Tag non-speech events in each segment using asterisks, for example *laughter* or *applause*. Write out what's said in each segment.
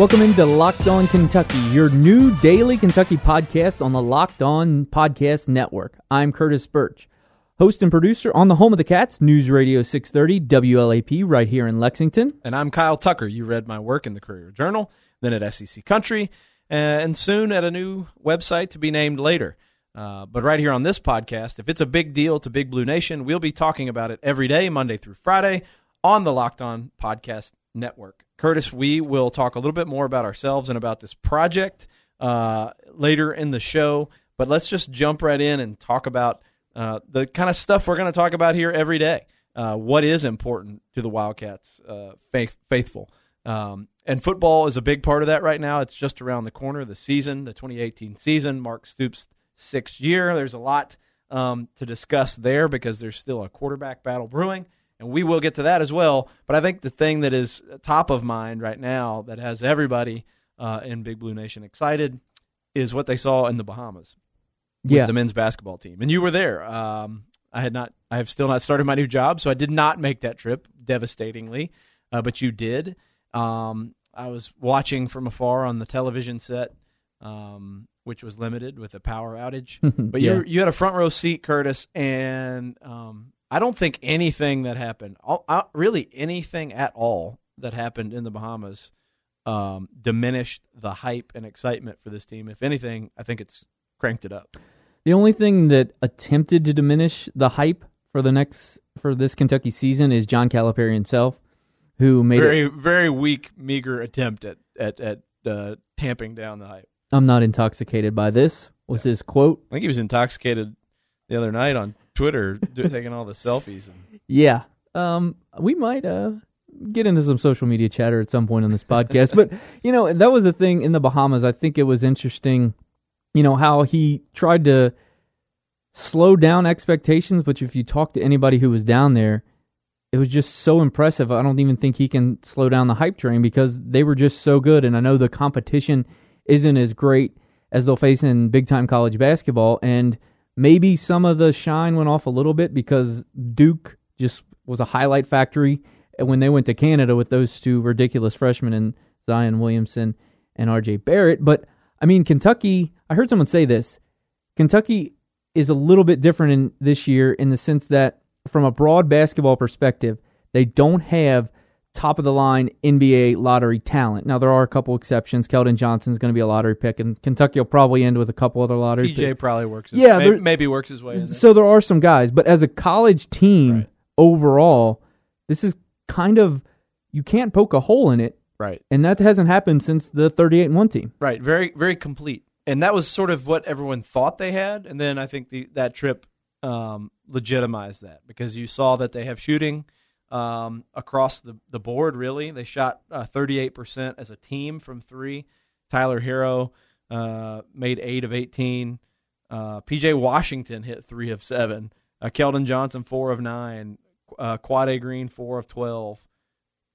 Welcome into Locked On Kentucky, your new daily Kentucky podcast on the Locked On Podcast Network. I'm Curtis Burch, host and producer on the home of the Cats, News Radio 630 WLAP, right here in Lexington. And I'm Kyle Tucker. You read my work in the Courier Journal, then at SEC Country, and soon at a new website to be named later. Uh, but right here on this podcast, if it's a big deal to Big Blue Nation, we'll be talking about it every day, Monday through Friday, on the Locked On Podcast Network. Curtis, we will talk a little bit more about ourselves and about this project uh, later in the show. But let's just jump right in and talk about uh, the kind of stuff we're going to talk about here every day. Uh, what is important to the Wildcats uh, faith, faithful? Um, and football is a big part of that right now. It's just around the corner. The season, the 2018 season, Mark Stoops' sixth year. There's a lot um, to discuss there because there's still a quarterback battle brewing and we will get to that as well. But I think the thing that is top of mind right now that has everybody uh, in Big Blue Nation excited is what they saw in the Bahamas with Yeah. the men's basketball team, and you were there. Um, I had not, I have still not started my new job, so I did not make that trip, devastatingly, uh, but you did. Um, I was watching from afar on the television set, um, which was limited with a power outage. *laughs* But Yeah. you you had a front row seat, Curtis, and um, I don't think anything that happened, uh, really anything at all that happened in the Bahamas, um, diminished the hype and excitement for this team. If anything, I think it's cranked it up. The only thing that attempted to diminish the hype for the next for this Kentucky season is John Calipari himself, who made Very it. very weak, meager attempt at at at uh, tamping down the hype. I'm not intoxicated by this. Was his quote? I think he was intoxicated the other night on Twitter, taking all the selfies. And, Yeah. Um, we might uh get into some social media chatter at some point on this podcast, but *laughs* you know that was a thing in the Bahamas. I think it was interesting. You know how he tried to slow down expectations, but if you talk to anybody who was down there, it was just so impressive. I don't even think he can slow down the hype train because they were just so good. And I know the competition isn't as great as they'll face in big time college basketball. And maybe some of the shine went off a little bit because Duke just was a highlight factory when they went to Canada with those two ridiculous freshmen and Zion Williamson and RJ Barrett. But I mean, Kentucky, I heard someone say this. Kentucky is a little bit different in this year in the sense that from a broad basketball perspective, they don't have top of the line NBA lottery talent. Now there are a couple exceptions. Keldon Johnson's going to be a lottery pick, and Kentucky will probably end with a couple other lottery PJ picks. probably works. His, Yeah, maybe, there- maybe works his way. In. So there are some guys, but as a college team Right. overall, this is kind of you can't poke a hole in it, Right. and that hasn't happened since the 38 and 1 team. Right, very very complete, and that was sort of what everyone thought they had, and then I think the that trip um, legitimized that because you saw that they have shooting um, across the the board. Really, they shot eight percent as a team from three. Tyler Herro uh, made eight of eighteen. Uh, PJ Washington hit three of seven. Uh, Keldon Johnson four of nine. Uh, Quade Green four of twelve.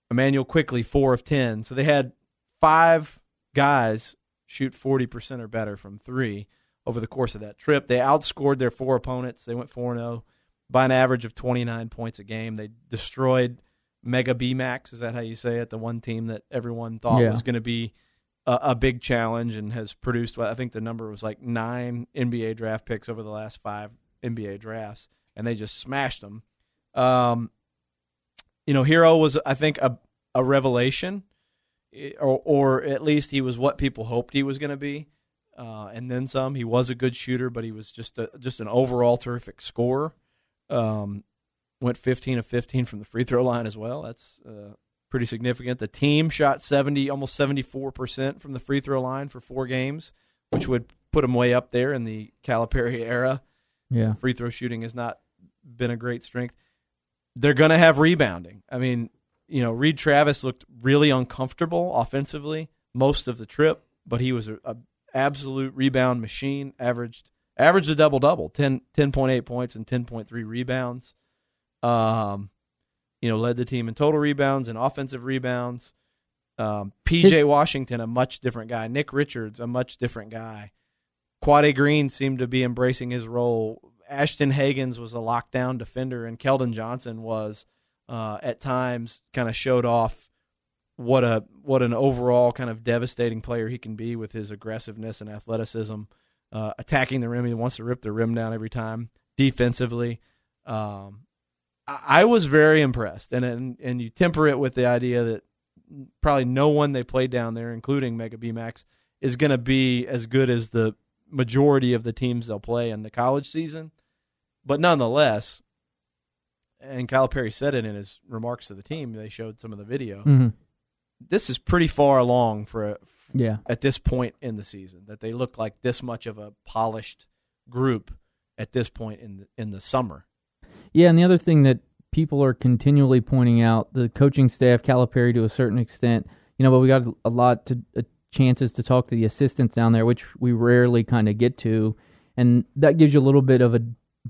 Immanuel Quickley four of ten. So they had five guys shoot 40% or better from three over the course of that trip. They outscored their four opponents. They went 4 0 by an average of 29 points a game. They destroyed Mega Bemax. Is that how you say it? The one team that everyone thought Yeah. was going to be a, a big challenge and has produced, I think the number was like nine NBA draft picks over the last five NBA drafts, and they just smashed them. Um, you know, Herro was, I think, a, a revelation or, or at least he was what people hoped he was going to be, uh, and then some. He was a good shooter, but he was just a, just an overall terrific scorer. Um, went 15 of 15 from the free throw line as well. That's uh, pretty significant. The team shot 70, almost 74 percent from the free throw line for four games, which would put them way up there in the Calipari era. Yeah. Free throw shooting has not been a great strength. They're going to have rebounding. I mean, you know, Reed Travis looked really uncomfortable offensively most of the trip, but he was a, a absolute rebound machine. Averaged averaged a double double, 10, 10.8 points and ten point three rebounds. Um, you know, led the team in total rebounds and offensive rebounds. Um, PJ His- Washington, a much different guy. Nick Richards, a much different guy. Quade Green seemed to be embracing his role. Ashton Hagans was a lockdown defender, and Keldon Johnson was uh, at times kind of showed off what a what an overall kind of devastating player he can be with his aggressiveness and athleticism, uh, attacking the rim. He wants to rip the rim down every time. Defensively, um, I, I was very impressed, and, and and you temper it with the idea that probably no one they played down there, including Mega Bemax, is going to be as good as the majority of the teams they'll play in the college season. But nonetheless, and Kyle Perry said it in his remarks to the team. They showed some of the video. Mm-hmm. This is pretty far along for a, Yeah. at this point in the season that they look like this much of a polished group at this point in the, in the summer. Yeah, and the other thing that people are continually pointing out, the coaching staff, Calipari to a certain extent, you know, but we got a lot to uh, chances to talk to the assistants down there, which we rarely kind of get to, and that gives you a little bit of a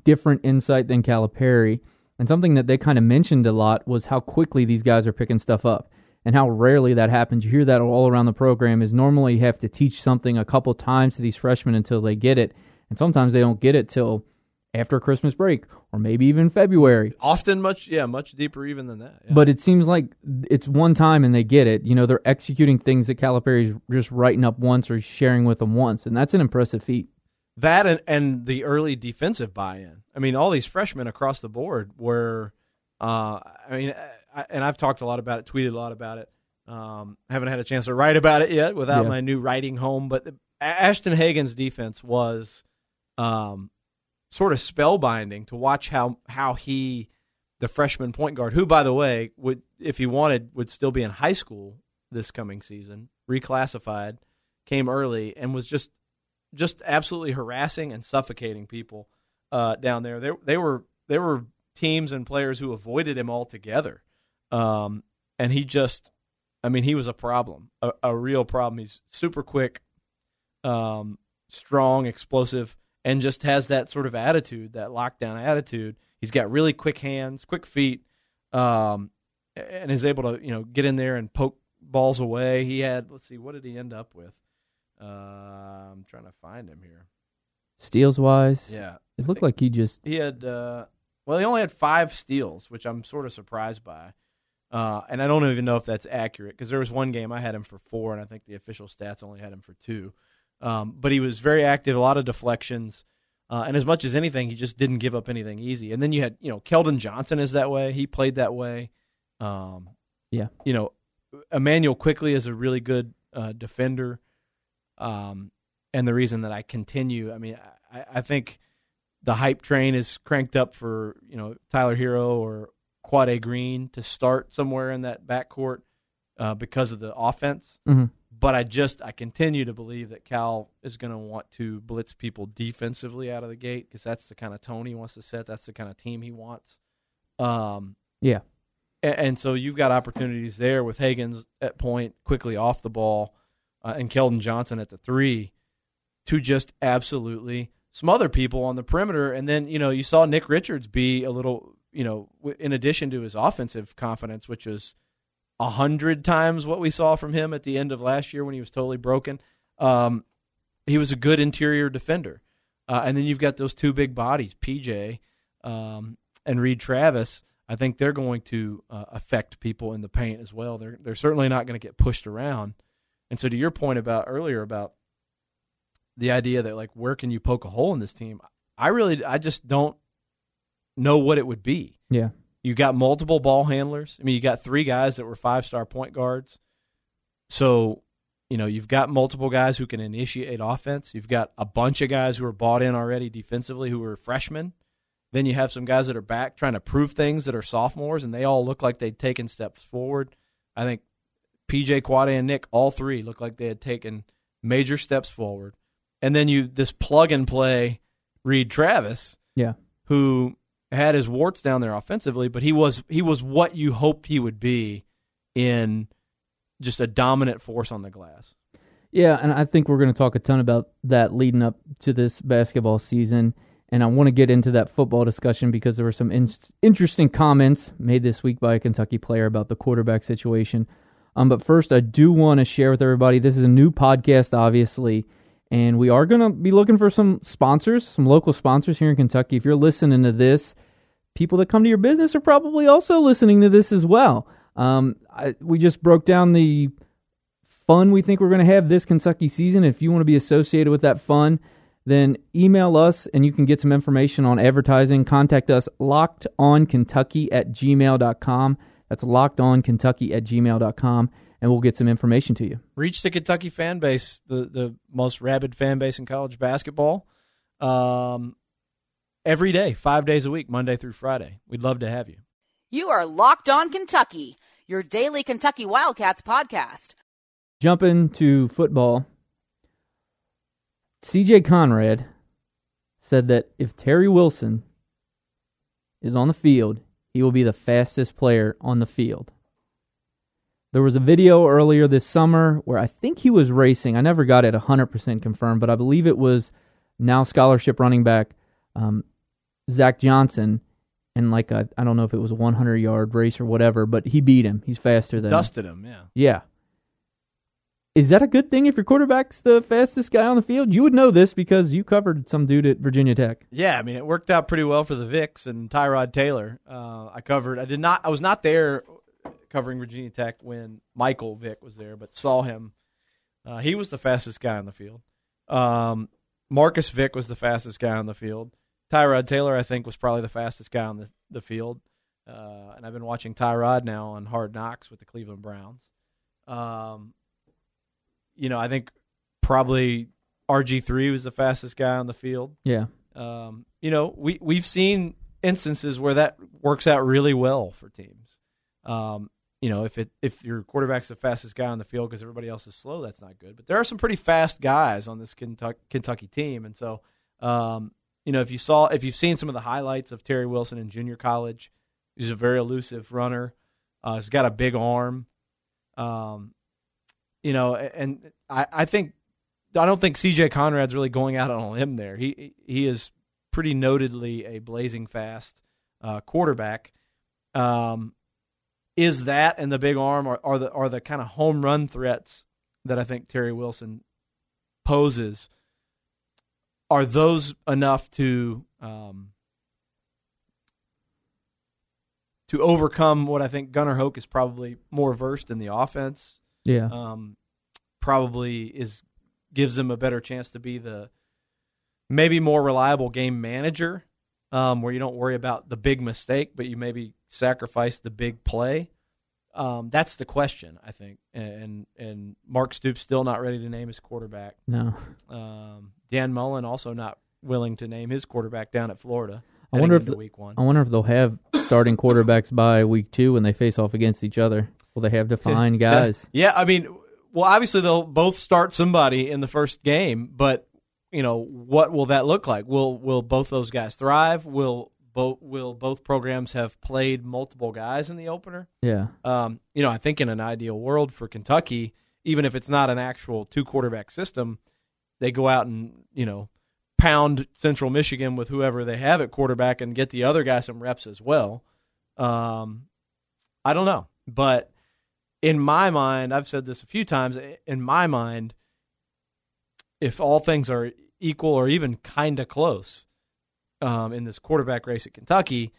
different insight than Calipari. And something that they kind of mentioned a lot was how quickly these guys are picking stuff up and how rarely that happens. You hear that all around the program is normally you have to teach something a couple times to these freshmen until they get it. And sometimes they don't get it till after Christmas break or maybe even February. Often much, yeah, much deeper even than that. yeah. But it seems like it's one time and they get it. You know, they're executing things that Calipari's just writing up once or sharing with them once, and that's an impressive feat. That and, and the early defensive buy-in. I mean, all these freshmen across the board were. Uh, I mean, I, and I've talked a lot about it, tweeted a lot about it. Um, haven't had a chance to write about it yet without Yeah. my new writing home. But Ashton Hagans' defense was, um, sort of spellbinding to watch how how he, the freshman point guard, who by the way would if he wanted would still be in high school this coming season, reclassified, came early and was just just absolutely harassing and suffocating people uh, down there. They they were they were teams and players who avoided him altogether, um, and he just, I mean, he was a problem, a, a real problem. He's super quick, um, strong, explosive, and just has that sort of attitude, that lockdown attitude. He's got really quick hands, quick feet, um, and is able to you know get in there and poke balls away. He had let's see, what did he end up with? Uh, I'm trying to find him here. Steals wise, Yeah, it looked like he just he had. Uh, well, he only had five steals, which I'm sort of surprised by. Uh, and I don't even know if that's accurate because there was one game I had him for four, and I think the official stats only had him for two. Um, but he was very active, a lot of deflections, uh, and as much as anything, he just didn't give up anything easy. And then you had, you know, Keldon Johnson is that way. He played that way. Um, Yeah. You know, Immanuel Quickley is a really good uh, defender. Um, and the reason that I continue, I mean, I, I think the hype train is cranked up for you know Tyler Herro or Quade Green to start somewhere in that backcourt uh, because of the offense. Mhm. But I just I continue to believe that Cal is going to want to blitz people defensively out of the gate because that's the kind of tone he wants to set. That's the kind of team he wants. Um, Yeah. a- and, so you've got opportunities there with Hagans at point, Quickley off the ball, uh, and Keldon Johnson at the three to just absolutely smother people on the perimeter. And then, you know, you saw Nick Richards be a little, you know, in addition to his offensive confidence, which was a hundred times what we saw from him at the end of last year when he was totally broken. Um, he was a good interior defender. Uh, and then you've got those two big bodies, PJ um, and Reed Travis. I think they're going to uh, affect people in the paint as well. They're they're certainly not going to get pushed around. And so, to your point about earlier about the idea that like where can you poke a hole in this team? I really I just don't know what it would be. yeah. You got multiple ball handlers. I mean, you got three guys that were five star point guards. So, you know, you've got multiple guys who can initiate offense. You've got a bunch of guys who are bought in already defensively who are freshmen. Then you have some guys that are back trying to prove things that are sophomores, and they all look like they'd taken steps forward. I think PJ Quade and Nick, all three, look like they had taken major steps forward. And then you this plug and play Reed Travis, Yeah. who had his warts down there offensively, but he was he was what you hoped he would be in just a dominant force on the glass. Yeah, and I think we're going to talk a ton about that leading up to this basketball season. And I want to get into that football discussion because there were some in- interesting comments made this week by a Kentucky player about the quarterback situation. Um, but first, I do want to share with everybody this is a new podcast, obviously, and we are going to be looking for some sponsors, some local sponsors here in Kentucky. If you're listening to this, people that come to your business are probably also listening to this as well. Um, I, we just broke down the fun we think we're going to have this Kentucky season. If you want to be associated with that fun, then email us and you can get some information on advertising. Contact us lockedonkentucky at gmail.com. That's lockedonkentucky at gmail.com, and we'll get some information to you. Reach the Kentucky fan base, the, the most rabid fan base in college basketball, um, every day, five days a week, Monday through Friday. We'd love to have you. You are Locked On Kentucky, your daily Kentucky Wildcats podcast. Jumping to football, CJ Conrad said that if Terry Wilson is on the field, he will be the fastest player on the field. There was a video earlier this summer where I think he was racing. I never got it 100% confirmed, but I believe it was now scholarship running back um, Zach Johnson in like a, I don't know if it was a 100 yard race or whatever, but he beat him. He's faster than Dusted him, yeah. Yeah. Is that a good thing if your quarterback's the fastest guy on the field? You would know this because you covered some dude at Virginia Tech. Yeah, I mean it worked out pretty well for the Vicks and Tyrod Taylor. Uh, I covered. I did not. I was not there covering Virginia Tech when Michael Vick was there, but saw him. Uh, he was the fastest guy on the field. Um, Marcus Vick was the fastest guy on the field. Tyrod Taylor, I think, was probably the fastest guy on the, the field. Uh, and I've been watching Tyrod now on Hard Knocks with the Cleveland Browns. Um, you know, I think probably RG3 was the fastest guy on the field. Yeah. Um, you know, we, we've seen instances where that works out really well for teams. Um, you know, if it if your quarterback's the fastest guy on the field because everybody else is slow, that's not good. But there are some pretty fast guys on this Kentucky, Kentucky team, and so um, you know, if you saw if you've seen some of the highlights of Terry Wilson in junior college, he's a very elusive runner. Uh, he's got a big arm. Um, you know, and I, I think I don't think CJ Conrad's really going out on a limb there. He he is pretty notedly a blazing fast uh, quarterback. Um, is that and the big arm are, are the are the kind of home run threats that I think Terry Wilson poses? Are those enough to um, to overcome what I think Gunnar Hoke is probably more versed in the offense? Yeah. Um, probably is gives them a better chance to be the maybe more reliable game manager, um, where you don't worry about the big mistake, but you maybe sacrifice the big play. Um, that's the question, I think. And and Mark Stoops still not ready to name his quarterback. No. Um, Dan Mullen also not willing to name his quarterback down at Florida. I wonder if the- week one. I wonder if they'll have starting quarterbacks by week two when they face off against each other. Will they have defined *laughs* guys? *laughs* Yeah, I mean, well, obviously they'll both start somebody in the first game, but you know, what will that look like? Will will both those guys thrive? Will both will both programs have played multiple guys in the opener? Yeah. Um, you know, I think in an ideal world for Kentucky, even if it's not an actual two quarterback system, they go out and you know pound Central Michigan with whoever they have at quarterback and get the other guy some reps as well. Um, I don't know, but in my mind, I've said this a few times. In my mind, if all things are equal or even kind of close um, in this quarterback race at Kentucky,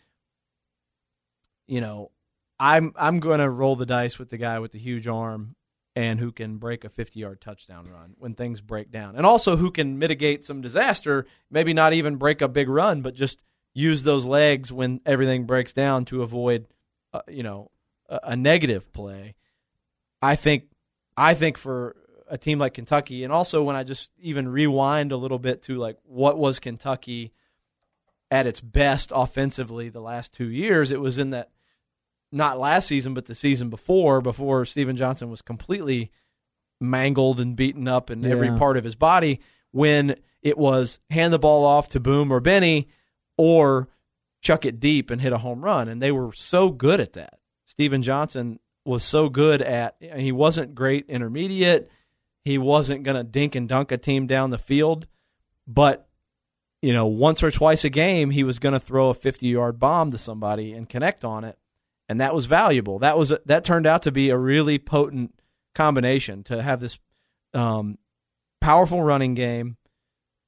you know, I'm I'm going to roll the dice with the guy with the huge arm and who can break a 50 yard touchdown run when things break down, and also who can mitigate some disaster. Maybe not even break a big run, but just use those legs when everything breaks down to avoid, uh, you know, a, a negative play. I think I think for a team like Kentucky, and also when I just even rewind a little bit to like what was Kentucky at its best offensively the last two years, it was in that not last season, but the season before, before Stephen Johnson was completely mangled and beaten up in every part of his body, when it was hand the ball off to Boom or Benny or chuck it deep and hit a home run. And they were so good at that. Stephen Johnson was so good at he wasn't great intermediate. He wasn't going to dink and dunk a team down the field, but you know, once or twice a game he was going to throw a 50-yard bomb to somebody and connect on it, and that was valuable. That was that turned out to be a really potent combination to have this um, powerful running game,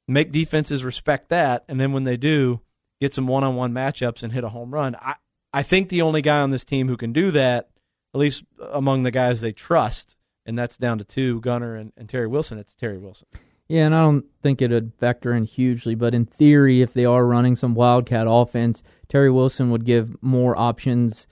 make defenses respect that, and then when they do, get some one-on-one matchups and hit a home run. I I think the only guy on this team who can do that, at at least among the guys they trust, and that's down to two, Gunnar and, and Terry Wilson. It's Terry Wilson. Yeah, and I don't think it would factor in hugely, but in theory, if they are running some Wildcat offense, Terry Wilson would give more options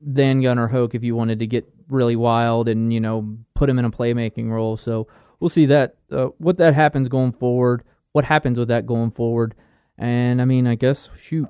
than Gunnar Hoke if you wanted to get really wild and you know put him in a playmaking role. So we'll see that uh, what that happens going forward. What happens with that going forward? And I mean, I guess shoot,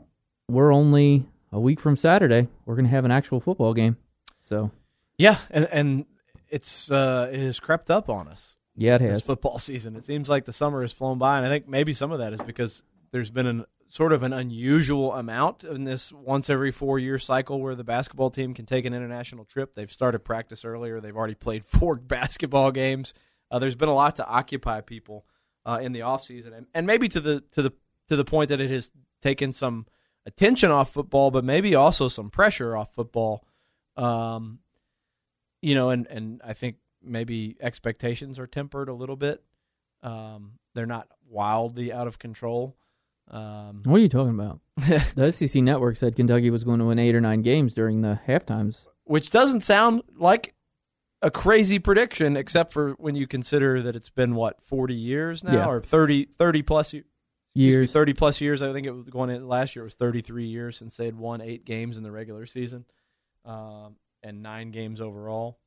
we're only a week from Saturday. We're gonna have an actual football game. So Yeah, and, and it's uh, it has crept up on us. Yeah, it this has. football *laughs* season. It seems like the summer has flown by, and I think maybe some of that is because there's been an sort of an unusual amount in this once every four year cycle where the basketball team can take an international trip. They've started practice earlier. They've already played *laughs* four basketball games. Uh, there's been a lot to occupy people uh, in the off season, and, and maybe to the to the to the point that it has taken some attention off football, but maybe also some pressure off football. Um, you know, and and I think maybe expectations are tempered a little bit. Um, they're not wildly out of control. Um, What are you talking about? *laughs* The SEC network said Kentucky was going to win eight or nine games during the half times. which doesn't sound like a crazy prediction, except for when you consider that it's been what forty years now, Yeah. or 30, 30 plus Years. thirty plus years. I think it was going in last year. It was thirty three years since they had won eight games in the regular season, um, and nine games overall.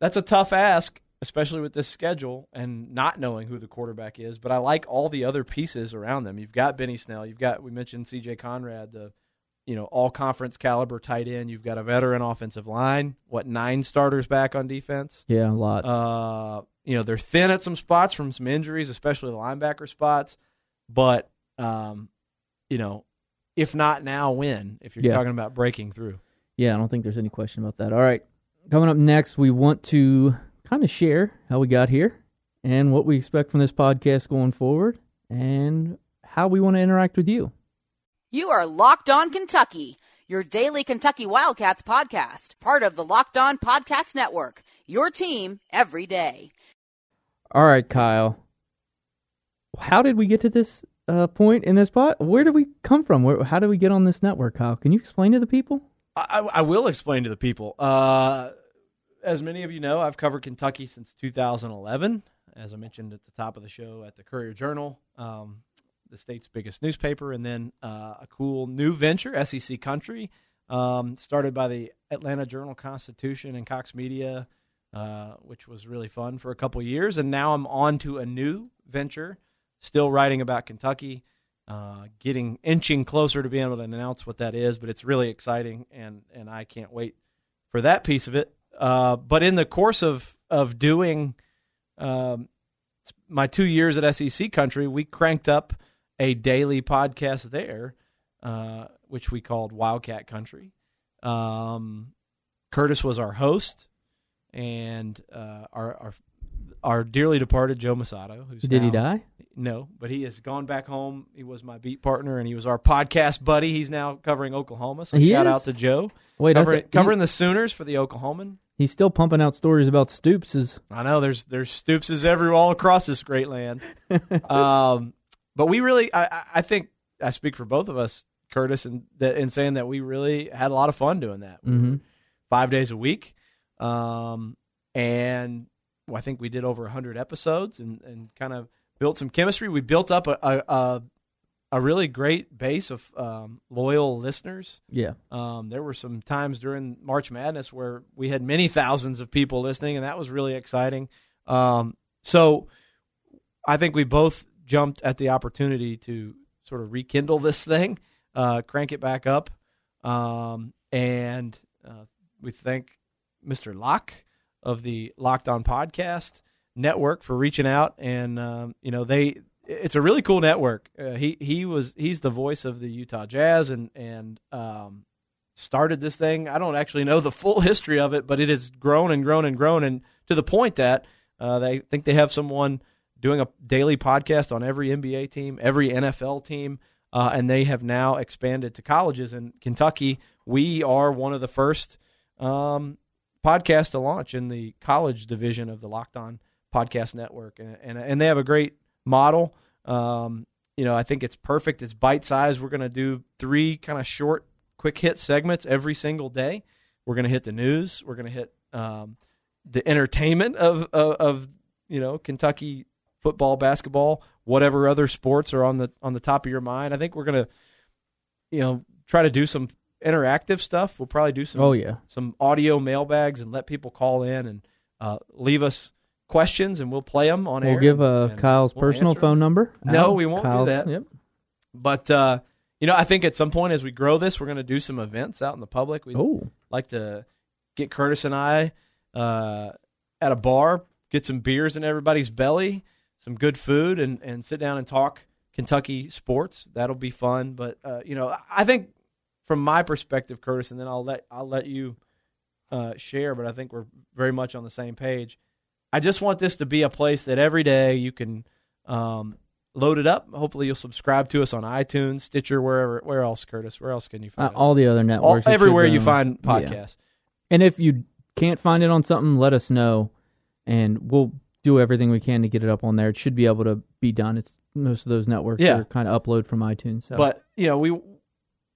That's a tough ask, especially with this schedule and not knowing who the quarterback is. But I like all the other pieces around them. You've got Benny Snell. You've got we mentioned C.J. Conrad, the you know all conference caliber tight end. You've got a veteran offensive line. What nine starters back on defense? Yeah, lots. Uh, you know they're thin at some spots from some injuries, especially the linebacker spots. But um, you know, if not now, when? If you're Yeah. talking about breaking through. Yeah, I don't think there's any question about that. All right. Coming up next, we want to kind of share how we got here and what we expect from this podcast going forward and how we want to interact with you. You are Locked On Kentucky, your daily Kentucky Wildcats podcast, part of the Locked On Podcast Network. Your team every day. All right, Kyle. How did we get to this uh, point in this pod? Where did we come from? Where, how did we get on this network, Kyle? Can you explain to the people? I, I will explain to the people. Uh, as many of you know, I've covered Kentucky since 2011. As I mentioned at the top of the show, at the Courier Journal, um, the state's biggest newspaper, and then uh, a cool new venture, SEC Country, um, started by the Atlanta Journal Constitution and Cox Media, uh, which was really fun for a couple years. And now I'm on to a new venture, still writing about Kentucky uh, getting inching closer to being able to announce what that is, but it's really exciting, and and I can't wait for that piece of it. Uh, but in the course of of doing um, my two years at SEC Country, we cranked up a daily podcast there, uh, which we called Wildcat Country. Um, Curtis was our host, and uh, our our our dearly departed Joe Mussatto, who's Did he die? No, but he has gone back home. He was my beat partner, and he was our podcast buddy. He's now covering Oklahoma. So He shout is? out to Joe Wait, covering, covering the Sooners for the Oklahoman. he's still pumping out stories about Stoops's. I know there's there's Stoopses everywhere all across this great land. *laughs* um, but we really, I, I- think I speak for both of us, Curtis, and that, in saying that we really had a lot of fun doing that. Mhm. Five days a week, um, and well, I think we did over hundred episodes, and, and kind of built some chemistry. We built up a a, a, a really great base of um, loyal listeners. Yeah. Um, there were some times during March Madness where we had many thousands of people listening, and that was really exciting. Um, so I think we both jumped at the opportunity to sort of rekindle this thing, uh, crank it back up, um, and uh, we thank Mr. Locke of the Locked On Podcast Network for reaching out, and um, you know they. It's a really cool network. Uh, he he was he's the voice of the Utah Jazz, and and um, started this thing. I don't actually know the full history of it, but it has grown and grown and grown, and to the point that uh, they think they have someone doing a daily podcast on every NBA team, every NFL team, uh, and they have now expanded to colleges. In Kentucky, we are one of the first um, podcasts to launch in the college division of the Locked On Podcast Network, and and, and they have a great model. Um, you know, I think it's perfect. It's bite sized. We're going to do three kind of short, quick hit segments every single day. We're going to hit the news. We're going to hit um, the entertainment of, of of you know Kentucky football, basketball, whatever other sports are on the on the top of your mind. I think we're going to you know try to do some interactive stuff. We'll probably do some Oh yeah. some audio mailbags and let people call in and uh, leave us questions and we'll play them on air. We'll air. give uh, and Kyle's we'll personal phone number. No, we won't do that. Yep. But uh, you know, I think at some point as we grow this, we're going to do some events out in the public. We Oh, like to get Curtis and I uh, at a bar, get some beers in everybody's belly, some good food, and and sit down and talk Kentucky sports. That'll be fun. But uh, you know, I think from my perspective, Curtis, and then I'll let I'll let you uh, share. But I think we're very much on the same page. I just want this to be a place that every day you can um, load it up. Hopefully, you'll subscribe to us on iTunes, Stitcher, wherever. Where else, Curtis? Where else can you uh, find us? all the other networks. Should, everywhere you um, find yeah. podcasts. And if you can't find it on something, let us know, and we'll do everything we can to get it up on there. It should be able to be done. It's most of those networks Yeah. are kind of upload from iTunes. So. But you know, we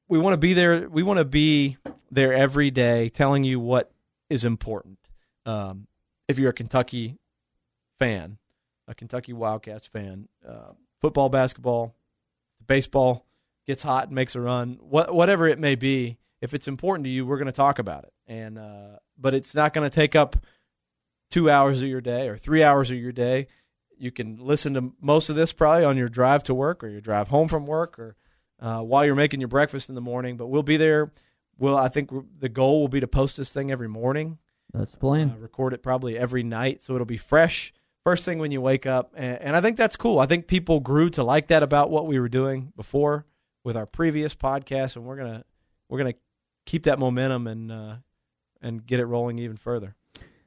we want to be there. We want to be there every day, telling you what is important. Um, if you're a Kentucky fan, a Kentucky Wildcats fan, uh, football, basketball, baseball gets hot and makes a run, what, whatever it may be. If it's important to you, we're going to talk about it. And uh, but it's not going to take up two hours of your day or three hours of your day. You can listen to most of this probably on your drive to work or your drive home from work or uh, while you're making your breakfast in the morning. But we'll be there. Well, I think the goal will be to post this thing every morning, that's the plan. uh, record it probably every night, so it'll be fresh first thing when you wake up. And, and I think that's cool. I think people grew to like that about what we were doing before with our previous podcast, and we're gonna we're gonna keep that momentum and uh, and get it rolling even further.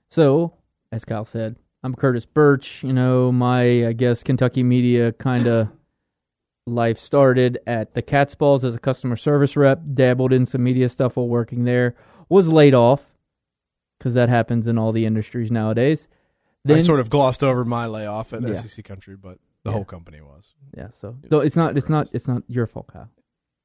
So, as Kyle said, I'm Curtis Burch. You know, my I guess Kentucky media kind of *laughs* life started at the Cats' Pause as a customer service rep. Dabbled in some media stuff while working there. Was laid off because that happens in all the industries nowadays. Then, I sort of glossed over my layoff at Yeah. SEC Country, but the Yeah. whole company was. yeah. So though it's not it's not it's not your fault, Kyle.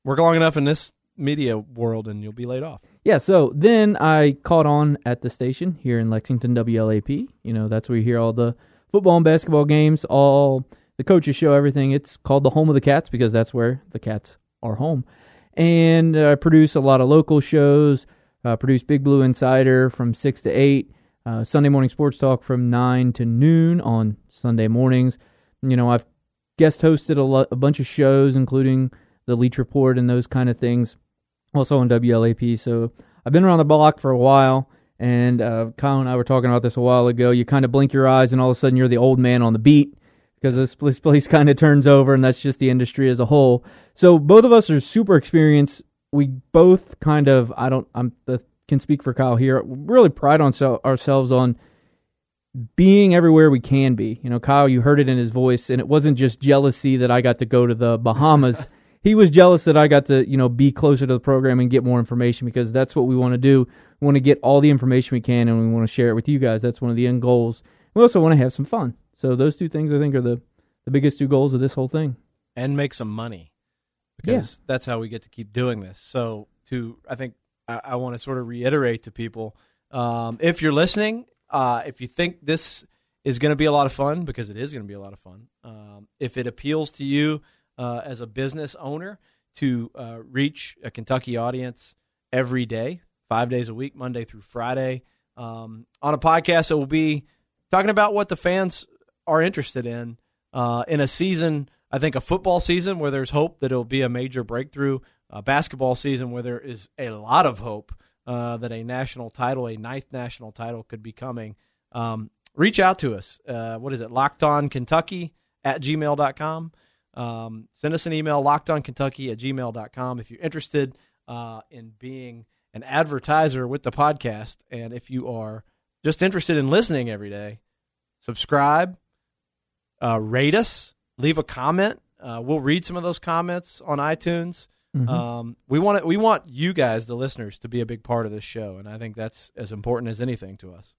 Work long enough in this media world, and you'll be laid off. Yeah, so then I caught on at the station here in Lexington, WLAP. You know, that's where you hear all the football and basketball games, all the coaches show, everything. It's called the home of the cats because that's where the cats are home. And uh, I produce a lot of local shows, uh, produce Big Blue Insider from 6 to 8, uh, Sunday morning sports talk from 9 to noon on Sunday mornings. You know, I've guest hosted a, lo- a bunch of shows, including the Leach Report and those kind of things also on WLAP. So I've been around the block for a while, and uh, Kyle and I were talking about this a while ago. You kind of blink your eyes, and all of a sudden you're the old man on the beat because this, this place *laughs* kind of turns over, and that's just the industry as a whole. So both of us are super experienced. We both kind of I don't I'm the, can speak for Kyle here. Really pride on so, ourselves on being everywhere we can be. You know, Kyle, you heard it in his voice, and it wasn't just jealousy that I got to go to the Bahamas. *laughs* he was jealous that I got to, you know, be closer to the program and get more information because that's what we want to do. We want to get all the information we can, and we want to share it with you guys. That's one of the end goals. We also want to have some fun. So those two things, I think, are the the biggest two goals of this whole thing. and make some money because that's how we get to keep doing this. So, to I think I, I want to sort of reiterate to people um, if you're listening, uh, if you think this is going to be a lot of fun, because it is going to be a lot of fun, um, if it appeals to you uh, as a business owner to uh, reach a Kentucky audience every day, five days a week, Monday through Friday, um, on a podcast that will be talking about what the fans are interested in uh, in a season. I think a football season where there's hope that it'll be a major breakthrough. A basketball season where there is a lot of hope uh, that a national title, a ninth national title, could be coming. Um, reach out to us. Uh, what is it? Locked on Kentucky at gmail.com. Um, send us an email, locked on Kentucky at gmail.com if you're interested uh, in being an advertiser with the podcast. And if you are just interested in listening every day, subscribe, uh, rate us, leave a comment. Uh, we'll read some of those comments on iTunes. Mhm. Um, we want we want you guys, the listeners, to be a big part of this show, and I think that's as important as anything to us.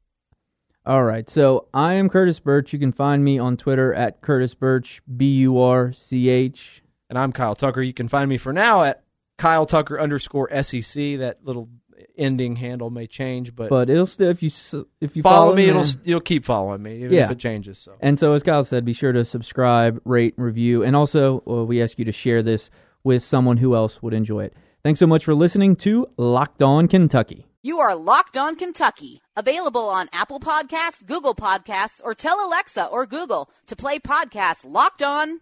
All right. So I am Curtis Burch. You can find me on Twitter at Curtis Burch, B U R C H. And I'm Kyle Tucker. You can find me for now at Kyle Tucker underscore SEC. That little ending handle may change, but, but it'll still if you s- if you follow follow me. him It'll there- you'll keep following me even Yeah. if it changes. So And so, as Kyle said, be sure to subscribe, rate, review, and also uh, we ask you to share this with someone who else would enjoy it. Thanks so much for listening to Locked On Kentucky. You are Locked On Kentucky, available on Apple Podcasts, Google Podcasts, or tell Alexa or Google to play podcast Locked On.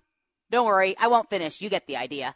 Don't worry, I won't finish. You get the idea.